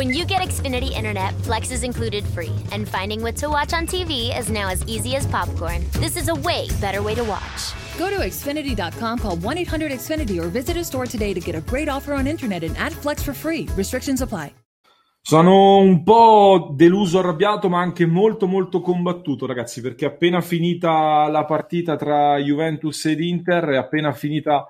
When you get Xfinity Internet, Flex is included free, and finding what to watch on TV is now as easy as popcorn. This is a way better way to watch. Go to Xfinity.com, call 1 800 Xfinity, or visit a store today to get a great offer on internet and add Flex for free. Restrictions apply. Sono un po' deluso, arrabbiato, ma anche molto molto combattuto, ragazzi, perché appena finita la partita tra Juventus ed Inter, è appena finita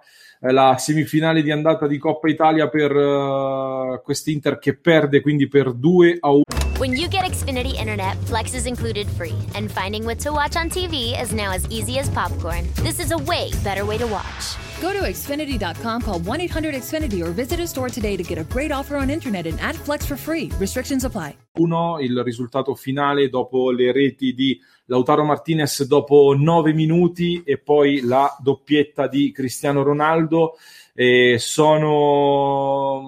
la semifinale di andata di Coppa Italia per uh, quest'Inter che perde quindi per 2 a 1. When you get Xfinity Internet, Flex is included free, and finding what to watch on TV is now as easy as popcorn. This is a way better way to watch. Go to Xfinity.com, call 1 800 Xfinity, or visit a store today to get a great offer on internet and add Flex for free. Restrictions apply. Uno, il risultato finale dopo le reti di Lautaro Martinez dopo 9 minuti e poi la doppietta di Cristiano Ronaldo. E sono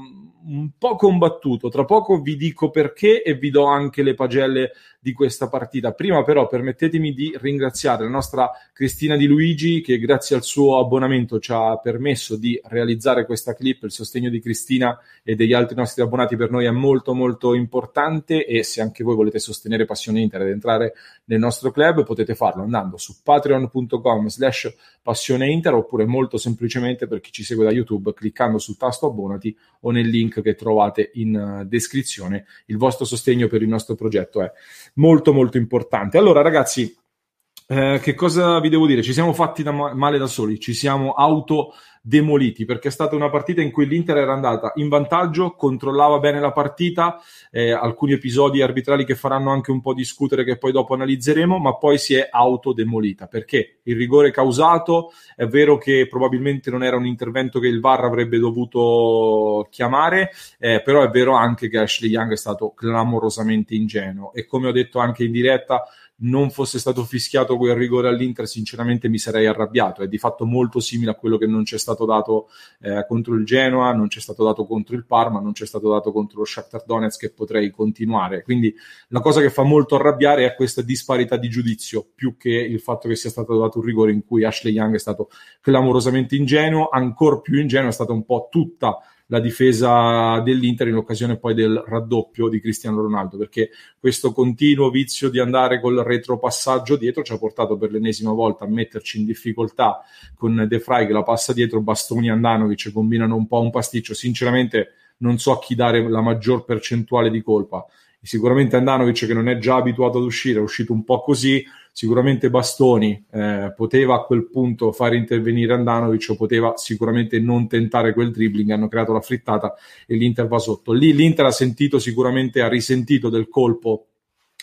un po' combattuto. Tra poco vi dico perché e vi do anche le pagelle di questa partita. Prima però permettetemi di ringraziare la nostra Cristina Di Luigi che grazie al suo abbonamento ci ha permesso di realizzare questa clip. Il sostegno di Cristina e degli altri nostri abbonati per noi è molto molto importante e se anche voi volete sostenere Passione Inter ed entrare nel nostro club potete farlo andando su patreon.com slash passione Inter oppure molto semplicemente per chi ci segue da YouTube cliccando sul tasto abbonati o nel link che trovate in descrizione. Il vostro sostegno per il nostro progetto è molto molto importante. Allora ragazzi, eh, che cosa vi devo dire? Ci siamo fatti da male da soli, ci siamo auto demoliti perché è stata una partita in cui l'Inter era andata in vantaggio, controllava bene la partita, eh, alcuni episodi arbitrali che faranno anche un po' discutere che poi dopo analizzeremo, ma poi si è autodemolita perché il rigore causato è vero che probabilmente non era un intervento che il VAR avrebbe dovuto chiamare, eh, però è vero anche che Ashley Young è stato clamorosamente ingenuo e come ho detto anche in diretta non fosse stato fischiato quel rigore all'Inter, sinceramente mi sarei arrabbiato. È di fatto molto simile a quello che non c'è stato dato eh, contro il Genoa, non c'è stato dato contro il Parma, non c'è stato dato contro lo Shakhtar Donetsk e potrei continuare. Quindi la cosa che fa molto arrabbiare è questa disparità di giudizio, più che il fatto che sia stato dato un rigore in cui Ashley Young è stato clamorosamente ingenuo, ancora più ingenuo è stata un po' tutta la difesa dell'Inter in occasione poi del raddoppio di Cristiano Ronaldo, perché questo continuo vizio di andare col retropassaggio dietro ci ha portato per l'ennesima volta a metterci in difficoltà con De Frey che la passa dietro, Bastoni e Andanovic combinano un po' un pasticcio. Sinceramente non so a chi dare la maggior percentuale di colpa. Sicuramente Andanovic che non è già abituato ad uscire, è uscito un po' così, sicuramente Bastoni eh, poteva a quel punto fare intervenire Andanovic o poteva sicuramente non tentare quel dribbling, hanno creato la frittata e l'Inter va sotto. Lì l'Inter ha sentito sicuramente, ha risentito del colpo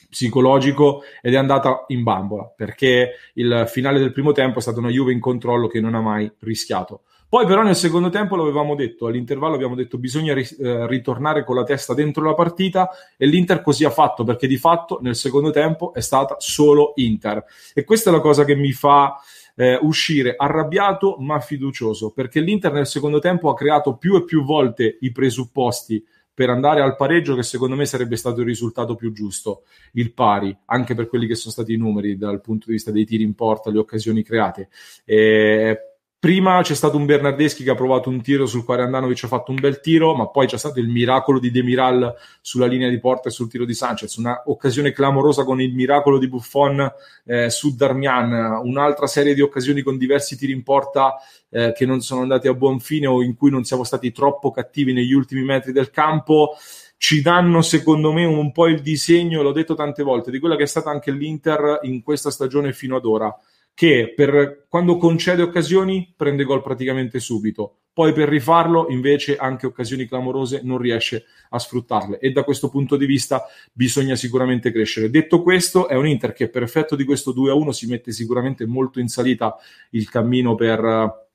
psicologico ed è andata in bambola perché il finale del primo tempo è stata una Juve in controllo che non ha mai rischiato. Poi però nel secondo tempo l'avevamo detto, all'intervallo abbiamo detto bisogna ri- eh, ritornare con la testa dentro la partita e l'Inter così ha fatto perché di fatto nel secondo tempo è stata solo Inter e questa è la cosa che mi fa eh, uscire arrabbiato ma fiducioso perché l'Inter nel secondo tempo ha creato più e più volte i presupposti per andare al pareggio che secondo me sarebbe stato il risultato più giusto, il pari, anche per quelli che sono stati i numeri dal punto di vista dei tiri in porta, le occasioni create. Eh, Prima c'è stato un Bernardeschi che ha provato un tiro sul quale Andanovic ha fatto un bel tiro, ma poi c'è stato il miracolo di Demiral sulla linea di porta e sul tiro di Sanchez, una occasione clamorosa con il miracolo di Buffon eh, su Darmian, un'altra serie di occasioni con diversi tiri in porta eh, che non sono andati a buon fine o in cui non siamo stati troppo cattivi negli ultimi metri del campo. Ci danno secondo me un po' il disegno, l'ho detto tante volte, di quella che è stata anche l'Inter in questa stagione fino ad ora che per, quando concede occasioni prende gol praticamente subito, poi per rifarlo invece anche occasioni clamorose non riesce a sfruttarle. E da questo punto di vista bisogna sicuramente crescere. Detto questo, è un Inter che per effetto di questo 2-1 si mette sicuramente molto in salita il cammino per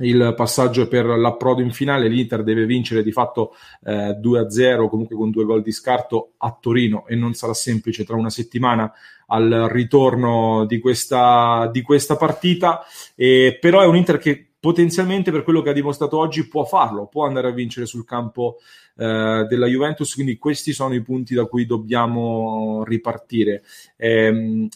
il passaggio per l'approdo in finale, l'Inter deve vincere di fatto eh, 2-0, comunque con due gol di scarto a Torino e non sarà semplice tra una settimana al ritorno di questa, di questa partita, eh, però è un Inter che potenzialmente per quello che ha dimostrato oggi può farlo, può andare a vincere sul campo eh, della Juventus, quindi questi sono i punti da cui dobbiamo ripartire. Eh,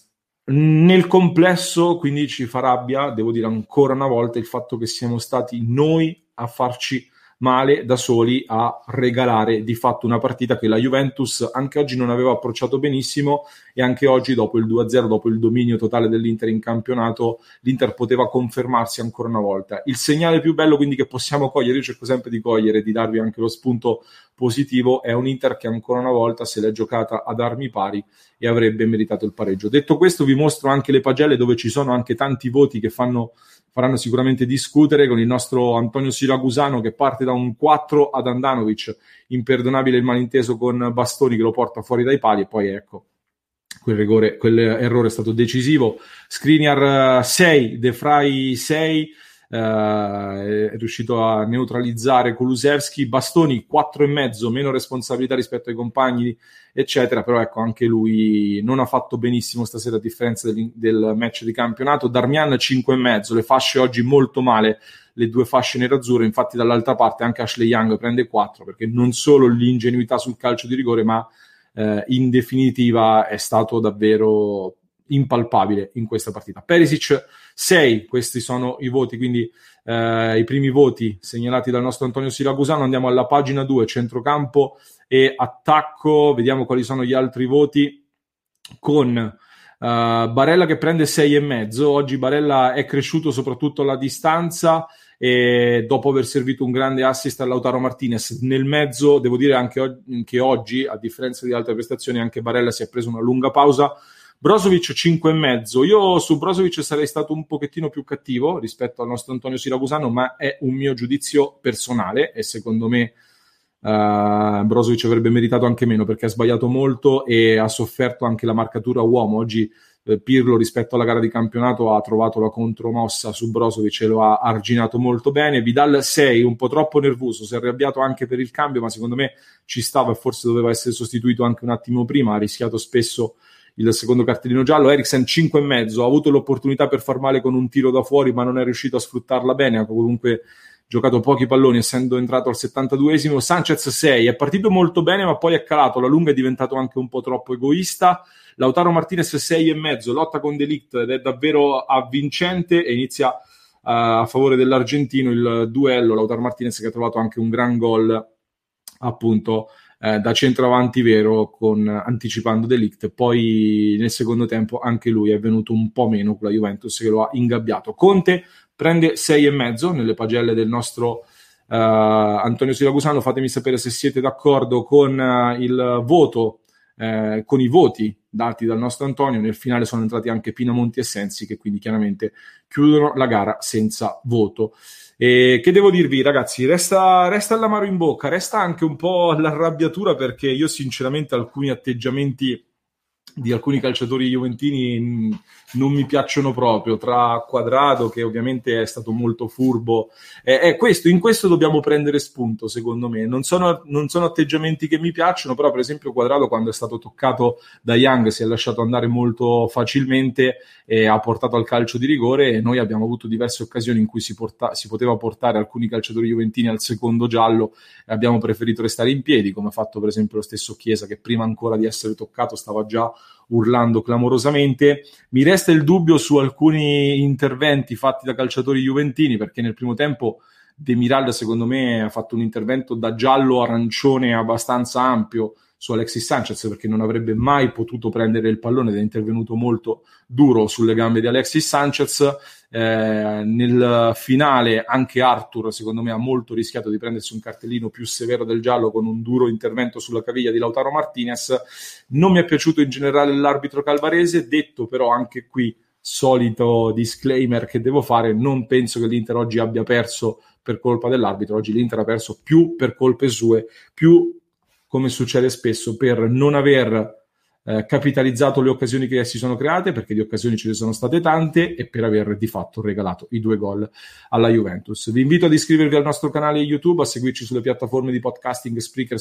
nel complesso, quindi ci fa rabbia, devo dire ancora una volta, il fatto che siamo stati noi a farci male da soli a regalare di fatto una partita che la Juventus anche oggi non aveva approcciato benissimo e anche oggi dopo il 2-0, dopo il dominio totale dell'Inter in campionato, l'Inter poteva confermarsi ancora una volta. Il segnale più bello quindi che possiamo cogliere, io cerco sempre di cogliere, di darvi anche lo spunto positivo, è un Inter che ancora una volta se l'è giocata ad armi pari e avrebbe meritato il pareggio. Detto questo vi mostro anche le pagelle dove ci sono anche tanti voti che fanno faranno sicuramente discutere con il nostro Antonio Siracusano che parte da un 4 ad Andanovic, imperdonabile il malinteso con Bastoni che lo porta fuori dai pali e poi ecco quel, rigore, quell'errore è stato decisivo. Skriniar 6, De Frey 6, eh, è riuscito a neutralizzare Kulusevski, Bastoni 4,5, meno responsabilità rispetto ai compagni, eccetera, però ecco anche lui non ha fatto benissimo stasera a differenza del, del match di campionato, Darmian 5,5, le fasce oggi molto male, le due fasce nerazzurre, infatti dall'altra parte anche Ashley Young prende 4 perché non solo l'ingenuità sul calcio di rigore, ma eh, in definitiva è stato davvero impalpabile in questa partita. Perisic 6, questi sono i voti, quindi eh, i primi voti segnalati dal nostro Antonio Siracusano. Andiamo alla pagina 2, centrocampo e attacco, vediamo quali sono gli altri voti con uh, Barella che prende 6,5. Oggi Barella è cresciuto soprattutto alla distanza e dopo aver servito un grande assist a Lautaro Martinez. Nel mezzo, devo dire anche o- che oggi, a differenza di altre prestazioni, anche Barella si è preso una lunga pausa Brozovic 5,5. Io su Brozovic sarei stato un pochettino più cattivo rispetto al nostro Antonio Siracusano, ma è un mio giudizio personale e secondo me uh, Brozovic avrebbe meritato anche meno perché ha sbagliato molto e ha sofferto anche la marcatura uomo. Oggi eh, Pirlo rispetto alla gara di campionato ha trovato la contromossa su Brozovic e lo ha arginato molto bene. Vidal 6, un po' troppo nervoso, si è arrabbiato anche per il cambio, ma secondo me ci stava e forse doveva essere sostituito anche un attimo prima, ha rischiato spesso il secondo cartellino giallo. Eriksen 5,5, ha avuto l'opportunità per far male con un tiro da fuori, ma non è riuscito a sfruttarla bene. Ha comunque giocato pochi palloni, essendo entrato al 72esimo. Sanchez 6, è partito molto bene, ma poi è calato. La lunga è diventato anche un po' troppo egoista. Lautaro Martinez 6,5, lotta con Delict ed è davvero avvincente e inizia uh, a favore dell'argentino il duello. Lautaro Martinez che ha trovato anche un gran gol appunto eh, da centroavanti vero con, anticipando Delict. Poi nel secondo tempo anche lui è venuto un po' meno con la Juventus che lo ha ingabbiato. Conte prende 6,5 nelle pagelle del nostro uh, Antonio Siracusano. Fatemi sapere se siete d'accordo con uh, il voto eh, con i voti dati dal nostro Antonio. Nel finale sono entrati anche Pinamonti e Sensi, che quindi chiaramente chiudono la gara senza voto. E che devo dirvi, ragazzi? Resta, resta l'amaro in bocca, resta anche un po' l'arrabbiatura perché io, sinceramente, alcuni atteggiamenti di alcuni calciatori juventini non mi piacciono proprio, tra Quadrado che ovviamente è stato molto furbo, è, è questo, in questo dobbiamo prendere spunto secondo me, non sono, non sono, atteggiamenti che mi piacciono, però per esempio Quadrado quando è stato toccato da Young si è lasciato andare molto facilmente e ha portato al calcio di rigore. E noi abbiamo avuto diverse occasioni in cui si, porta, si poteva portare alcuni calciatori juventini al secondo giallo e abbiamo preferito restare in piedi, come ha fatto per esempio lo stesso Chiesa che prima ancora di essere toccato stava già urlando clamorosamente. Mi resta il dubbio su alcuni interventi fatti da calciatori juventini, perché nel primo tempo De Miral, secondo me, ha fatto un intervento da giallo-arancione abbastanza ampio su Alexis Sanchez perché non avrebbe mai potuto prendere il pallone ed è intervenuto molto duro sulle gambe di Alexis Sanchez. Eh, nel finale anche Arthur secondo me ha molto rischiato di prendersi un cartellino più severo del giallo con un duro intervento sulla caviglia di Lautaro Martinez. Non mi è piaciuto in generale l'arbitro calvarese, detto però anche qui solito disclaimer che devo fare, non penso che l'Inter oggi abbia perso per colpa dell'arbitro, oggi l'Inter ha perso più per colpe sue, più come succede spesso, per non aver eh, capitalizzato le occasioni che si sono create, perché di occasioni ce ne sono state tante, e per aver di fatto regalato i due gol alla Juventus. Vi invito ad iscrivervi al nostro canale YouTube, a seguirci sulle piattaforme di podcasting Spreaker,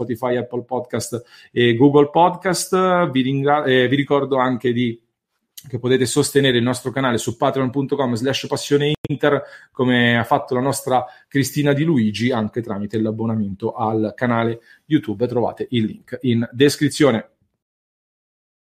Spotify, Apple Podcast e Google Podcast. Vi, ringra- eh, vi ricordo anche di che potete sostenere il nostro canale su patreon.com slash passione inter come ha fatto la nostra Cristina Di Luigi anche tramite l'abbonamento al canale YouTube trovate il link in descrizione